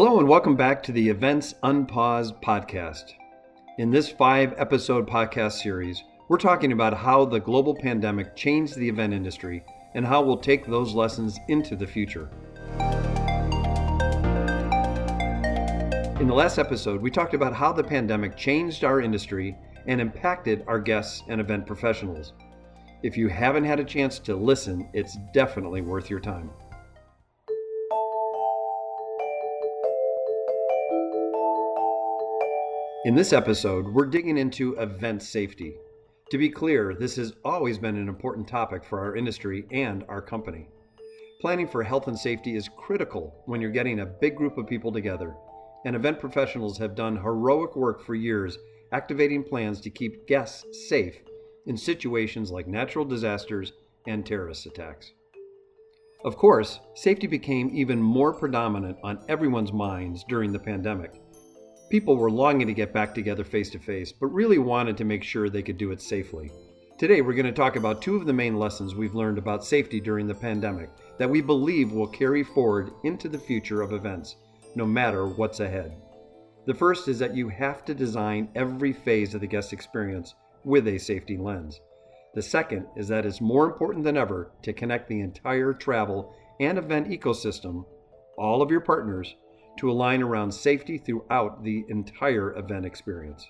Hello, and welcome back to the Events Unpaused podcast. In this five episode podcast series, we're talking about how the global pandemic changed the event industry and how we'll take those lessons into the future. In the last episode, we talked about how the pandemic changed our industry and impacted our guests and event professionals. If you haven't had a chance to listen, it's definitely worth your time. In this episode, we're digging into event safety. To be clear, this has always been an important topic for our industry and our company. Planning for health and safety is critical when you're getting a big group of people together, and event professionals have done heroic work for years activating plans to keep guests safe in situations like natural disasters and terrorist attacks. Of course, safety became even more predominant on everyone's minds during the pandemic People were longing to get back together face to face, but really wanted to make sure they could do it safely. Today, we're going to talk about two of the main lessons we've learned about safety during the pandemic that we believe will carry forward into the future of events, no matter what's ahead. The first is that you have to design every phase of the guest experience with a safety lens. The second is that it's more important than ever to connect the entire travel and event ecosystem, all of your partners, to align around safety throughout the entire event experience.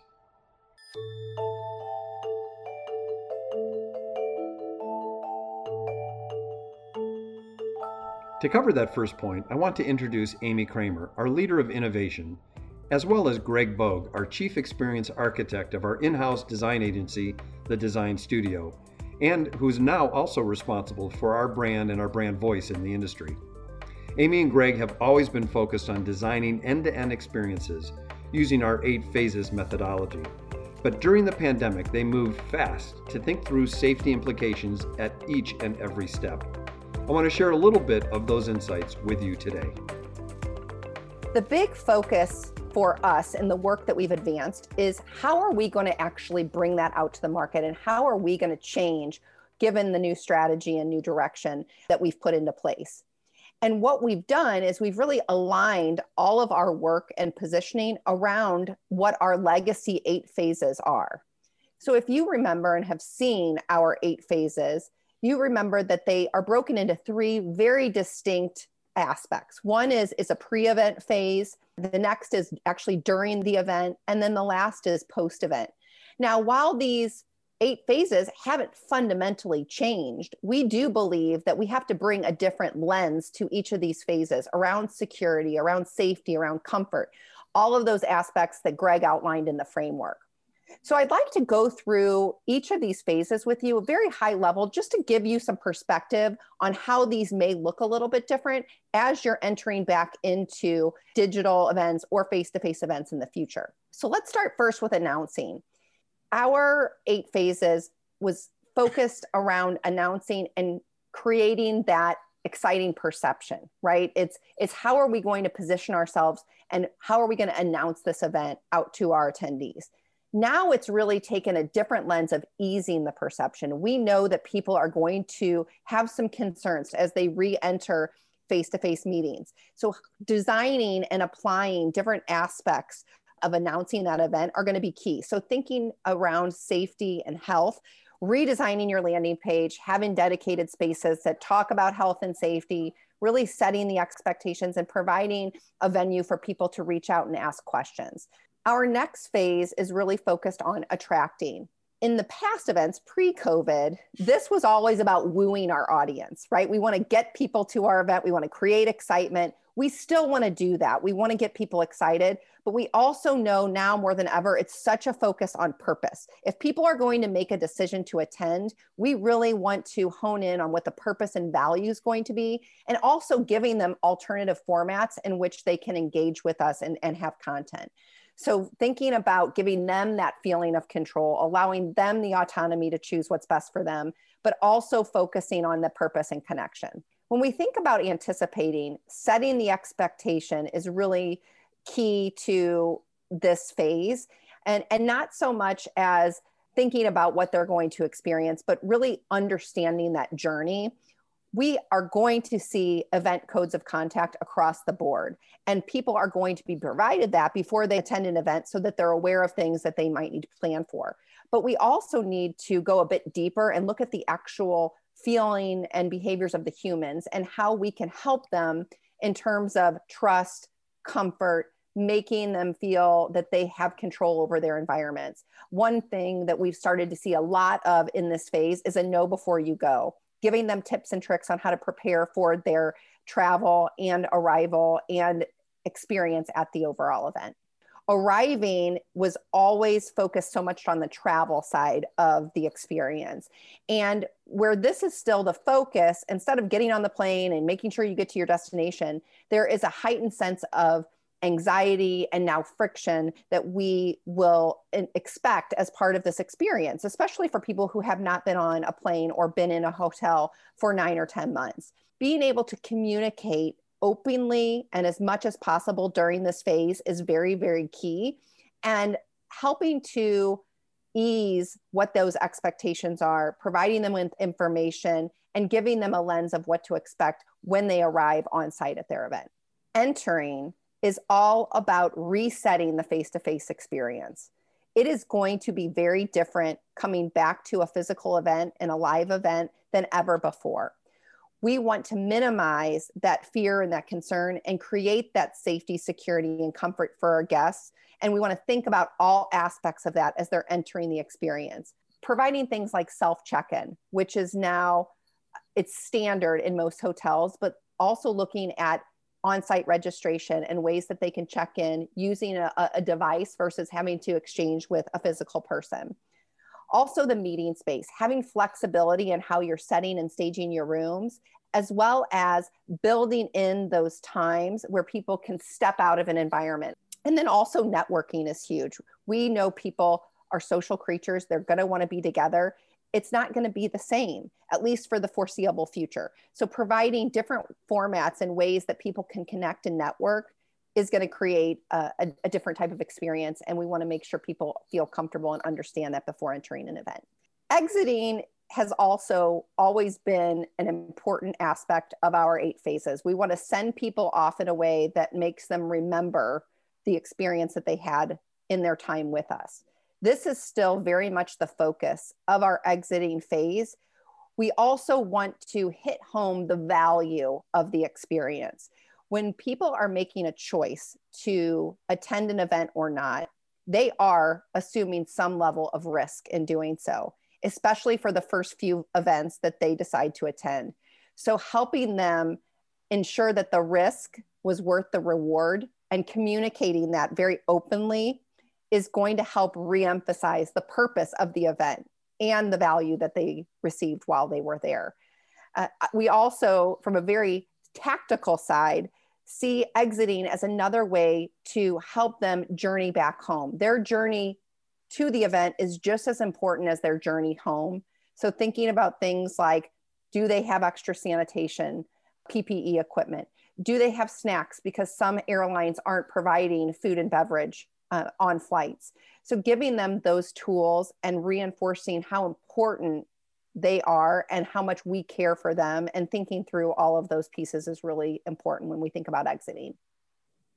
To cover that first point, I want to introduce Amy Kramer, our leader of innovation, as well as Greg Bogue, our chief experience architect of our in house design agency, The Design Studio, and who's now also responsible for our brand and our brand voice in the industry. Amy and Greg have always been focused on designing end to end experiences using our eight phases methodology. But during the pandemic, they moved fast to think through safety implications at each and every step. I want to share a little bit of those insights with you today. The big focus for us in the work that we've advanced is how are we going to actually bring that out to the market and how are we going to change given the new strategy and new direction that we've put into place. And what we've done is we've really aligned all of our work and positioning around what our legacy eight phases are. So if you remember and have seen our eight phases, you remember that they are broken into three very distinct aspects. One is is a pre-event phase, the next is actually during the event, and then the last is post-event. Now, while these eight phases haven't fundamentally changed. We do believe that we have to bring a different lens to each of these phases around security, around safety, around comfort, all of those aspects that Greg outlined in the framework. So I'd like to go through each of these phases with you, a very high level, just to give you some perspective on how these may look a little bit different as you're entering back into digital events or face to face events in the future. So let's start first with announcing our eight phases was focused around announcing and creating that exciting perception right? It's it's how are we going to position ourselves and how are we going to announce this event out to our attendees? Now it's really taken a different lens of easing the perception. We know that people are going to have some concerns as they re-enter face-to-face meetings. So designing and applying different aspects of announcing that event are going to be key. So, thinking around safety and health, redesigning your landing page, having dedicated spaces that talk about health and safety, really setting the expectations and providing a venue for people to reach out and ask questions. Our next phase is really focused on attracting. In the past events, pre COVID, this was always about wooing our audience, right? We want to get people to our event, we want to create excitement. We still want to do that. We want to get people excited, but we also know now more than ever, it's such a focus on purpose. If people are going to make a decision to attend, we really want to hone in on what the purpose and value is going to be, and also giving them alternative formats in which they can engage with us and, and have content. So, thinking about giving them that feeling of control, allowing them the autonomy to choose what's best for them, but also focusing on the purpose and connection. When we think about anticipating, setting the expectation is really key to this phase. And and not so much as thinking about what they're going to experience but really understanding that journey. We are going to see event codes of contact across the board and people are going to be provided that before they attend an event so that they're aware of things that they might need to plan for. But we also need to go a bit deeper and look at the actual feeling and behaviors of the humans and how we can help them in terms of trust comfort making them feel that they have control over their environments one thing that we've started to see a lot of in this phase is a know before you go giving them tips and tricks on how to prepare for their travel and arrival and experience at the overall event. Arriving was always focused so much on the travel side of the experience. And where this is still the focus, instead of getting on the plane and making sure you get to your destination, there is a heightened sense of anxiety and now friction that we will expect as part of this experience, especially for people who have not been on a plane or been in a hotel for nine or 10 months. Being able to communicate openly and as much as possible during this phase is very, very key. And helping to ease what those expectations are, providing them with information, and giving them a lens of what to expect when they arrive on site at their event. Entering is all about resetting the face to face experience. It is going to be very different coming back to a physical event and a live event than ever before. We want to minimize that fear and that concern and create that safety, security, and comfort for our guests. And we want to think about all aspects of that as they're entering the experience. Providing things like self check in, which is now it's standard in most hotels, but also looking at on-site registration and ways that they can check in using a, a, device versus having to exchange with a physical person also the meeting space having flexibility in how you're setting and staging your rooms as well as building in those times where people can step out of an environment. And then also networking is huge. We know people are social creatures. They're going to want to be together. It's not going to be the same, at least for the foreseeable future. So, providing different formats and ways that people can connect and network is going to create a, a, a different type of experience. And we want to make sure people feel comfortable and understand that before entering an event. Exiting has also always been an important aspect of our eight phases. We want to send people off in a way that makes them remember the experience that they had in their time with us. This is still very much the focus of our exiting phase. We also want to hit home the value of the experience. When people are making a choice to attend an event or not, they are assuming some level of risk in doing so, especially for the first few events that they decide to attend. So, helping them ensure that the risk was worth the reward and communicating that very openly is going to help reemphasize the purpose of the event and the value that they received while they were there. Uh, we also, from a very tactical side, see exiting as another way to help them journey back home. Their journey to the event is just as important as their journey home. So, thinking about things like do they have extra sanitation, PPE equipment? Do they have snacks? Because some airlines aren't providing food and beverage uh, on flights. So giving them those tools and reinforcing how important they are and how much we care for them and thinking through all of those pieces is really important when we think about exiting.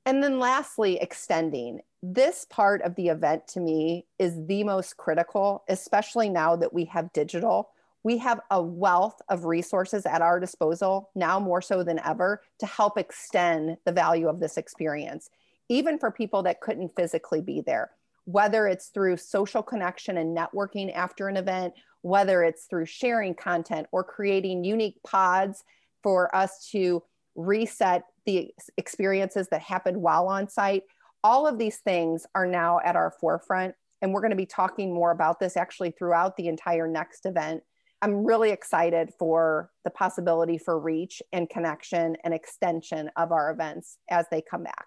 And then lastly, extending. This part of the event to me is the most critical, especially now that we have digital. We have a wealth of resources at our disposal, now more so than ever, to help extend the value of this experience even for people that couldn't physically be there, whether it's through social connection and networking after an event, whether it's through sharing content or creating unique pods for us to reset the experiences that happened while on site. All of these things are now at our forefront. And we're going to be talking more about this actually throughout the entire next event. I'm really excited for the possibility for reach and connection and extension of our events as they come back.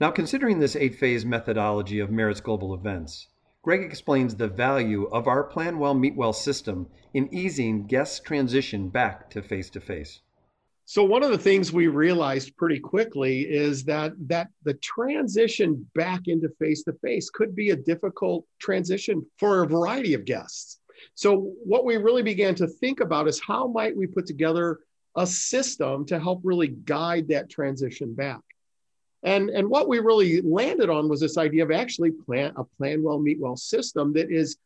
Now, considering this eight phase methodology of Maritz Global Events, Greg explains the value of our Plan Well, Meet Well system in easing guests' transition back to face to face. So one of the things we realized pretty quickly is that that the transition back into face to face could be a difficult transition for a variety of guests. So what we really began to think about is how might we put together a system to help really guide that transition back. And, and what we really landed on was this idea of actually plan a plan well, meet well system that is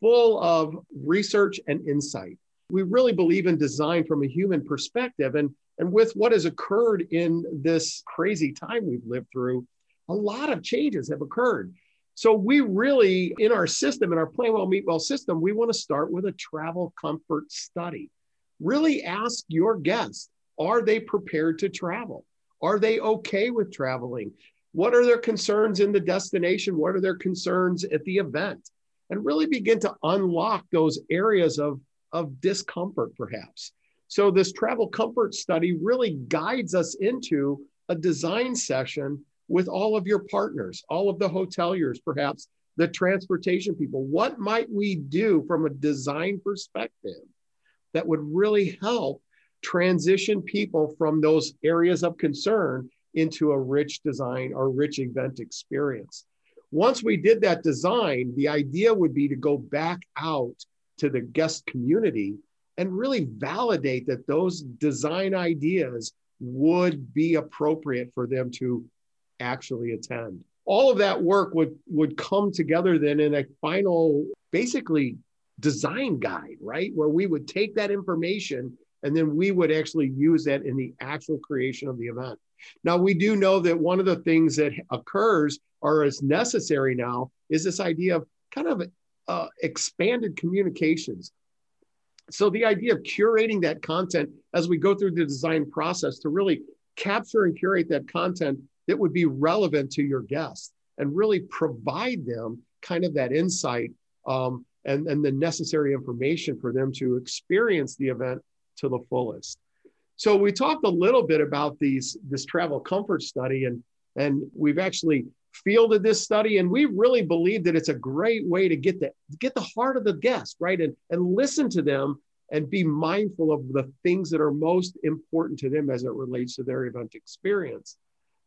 full of research and insight. We really believe in design from a human perspective. And, and with what has occurred in this crazy time we've lived through, a lot of changes have occurred. So we really, in our system, in our Plan Well, Meet Well system, we want to start with a travel comfort study. Really ask your guests, are they prepared to travel? Are they okay with traveling? What are their concerns in the destination? What are their concerns at the event? And really begin to unlock those areas of, of discomfort, perhaps. So, this travel comfort study really guides us into a design session with all of your partners, all of the hoteliers, perhaps the transportation people. What might we do from a design perspective that would really help transition people from those areas of concern into a rich design or rich event experience. Once we did that design, the idea would be to go back out to the guest community and really validate that those design ideas would be appropriate for them to actually attend. All of that work would, would come together then in a final, basically, design guide, right? Where we would take that information and then we would actually use that in the actual creation of the event. Now, we do know that one of the things that occurs or is necessary now is this idea of kind of uh, expanded communications. So, the idea of curating that content as we go through the design process to really capture and curate that content that would be relevant to your guests and really provide them kind of that insight um, and, and the necessary information for them to experience the event to the fullest. So we talked a little bit about these this travel comfort study, and and we've actually fielded this study, and we really believe that it's a great way to get the get the heart of the guest right and and listen to them and be mindful of the things that are most important to them as it relates to their event experience.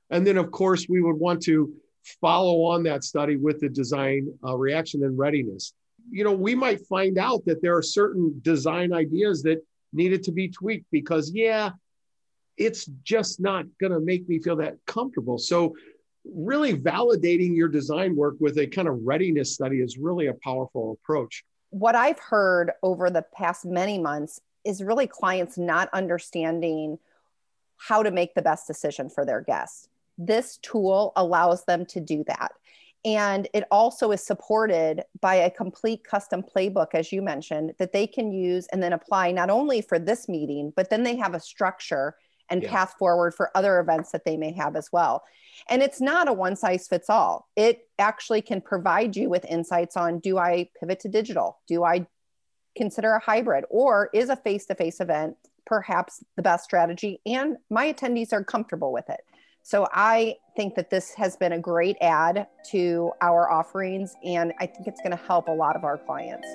And then, of course, we would want to follow on that study with the design uh, reaction and readiness. You know, we might find out that there are certain design ideas that needed to be tweaked because, yeah, it's just not going to make me feel that comfortable. So, really validating your design work with a kind of readiness study is really a powerful approach. What I've heard over the past many months is really clients not understanding how to make the best decision for their guests. This tool allows them to do that. And it also is supported by a complete custom playbook, as you mentioned, that they can use and then apply not only for this meeting, but then they have a structure and yeah. path forward for other events that they may have as well. And it's not a one size fits all. It actually can provide you with insights on do I pivot to digital? Do I consider a hybrid? Or is a face to face event perhaps the best strategy? And my attendees are comfortable with it. So I think that this has been a great add to our offerings, and I think it's going to help a lot of our clients.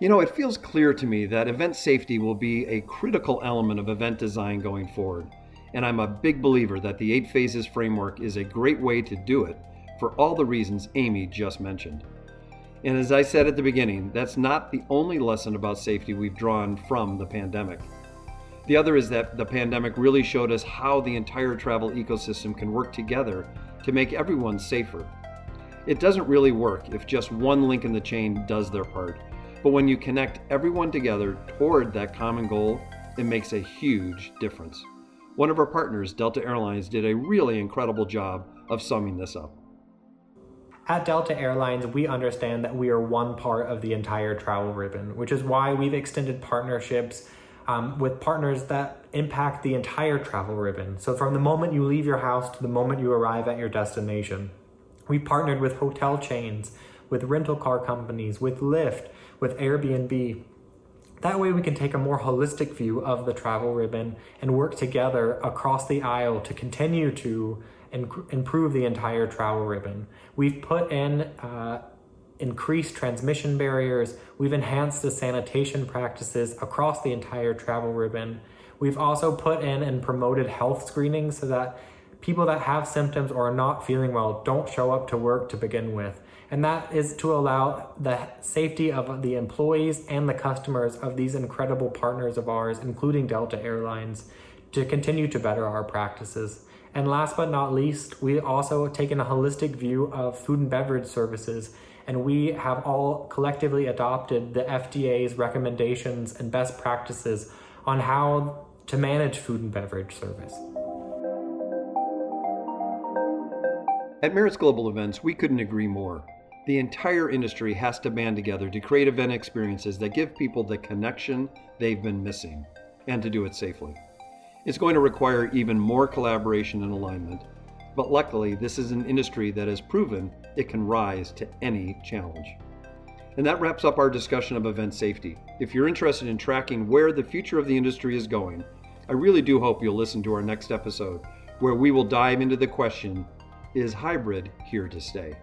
You know, it feels clear to me that event safety will be a critical element of event design going forward. And I'm a big believer that the eight phases framework is a great way to do it for all the reasons Amy just mentioned. And as I said at the beginning, that's not the only lesson about safety we've drawn from the pandemic. The other is that the pandemic really showed us how the entire travel ecosystem can work together to make everyone safer. It doesn't really work if just one link in the chain does their part, but when you connect everyone together toward that common goal, it makes a huge difference. One of our partners, Delta Airlines, did a really incredible job of summing this up. At Delta Airlines, we understand that we are one part of the entire travel ribbon, which is why we've extended partnerships um, with partners that impact the entire travel ribbon. So from the moment you leave your house to the moment you arrive at your destination. We partnered with hotel chains, with rental car companies, with Lyft, with Airbnb. That way we can take a more holistic view of the travel ribbon and work together across the aisle to continue to improve the entire travel ribbon. We've put in uh, increased transmission barriers. We've enhanced the sanitation practices across the entire travel ribbon. We've also put in and promoted health screenings so that people that have symptoms or are not feeling well don't show up to work to begin with. and that is to allow the safety of the employees and the customers of these incredible partners of ours, including Delta Airlines, to continue to better our practices. And last but not least, we also taken a holistic view of food and beverage services, and we have all collectively adopted the FDA's recommendations and best practices on how to manage food and beverage service. At Maritz Global Events, we couldn't agree more. The entire industry has to band together to create event experiences that give people the connection they've been missing, and to do it safely. It's going to require even more collaboration and alignment, but luckily, this is an industry that has proven it can rise to any challenge. And that wraps up our discussion of event safety. If you're interested in tracking where the future of the industry is going, I really do hope you'll listen to our next episode, where we will dive into the question Is hybrid here to stay?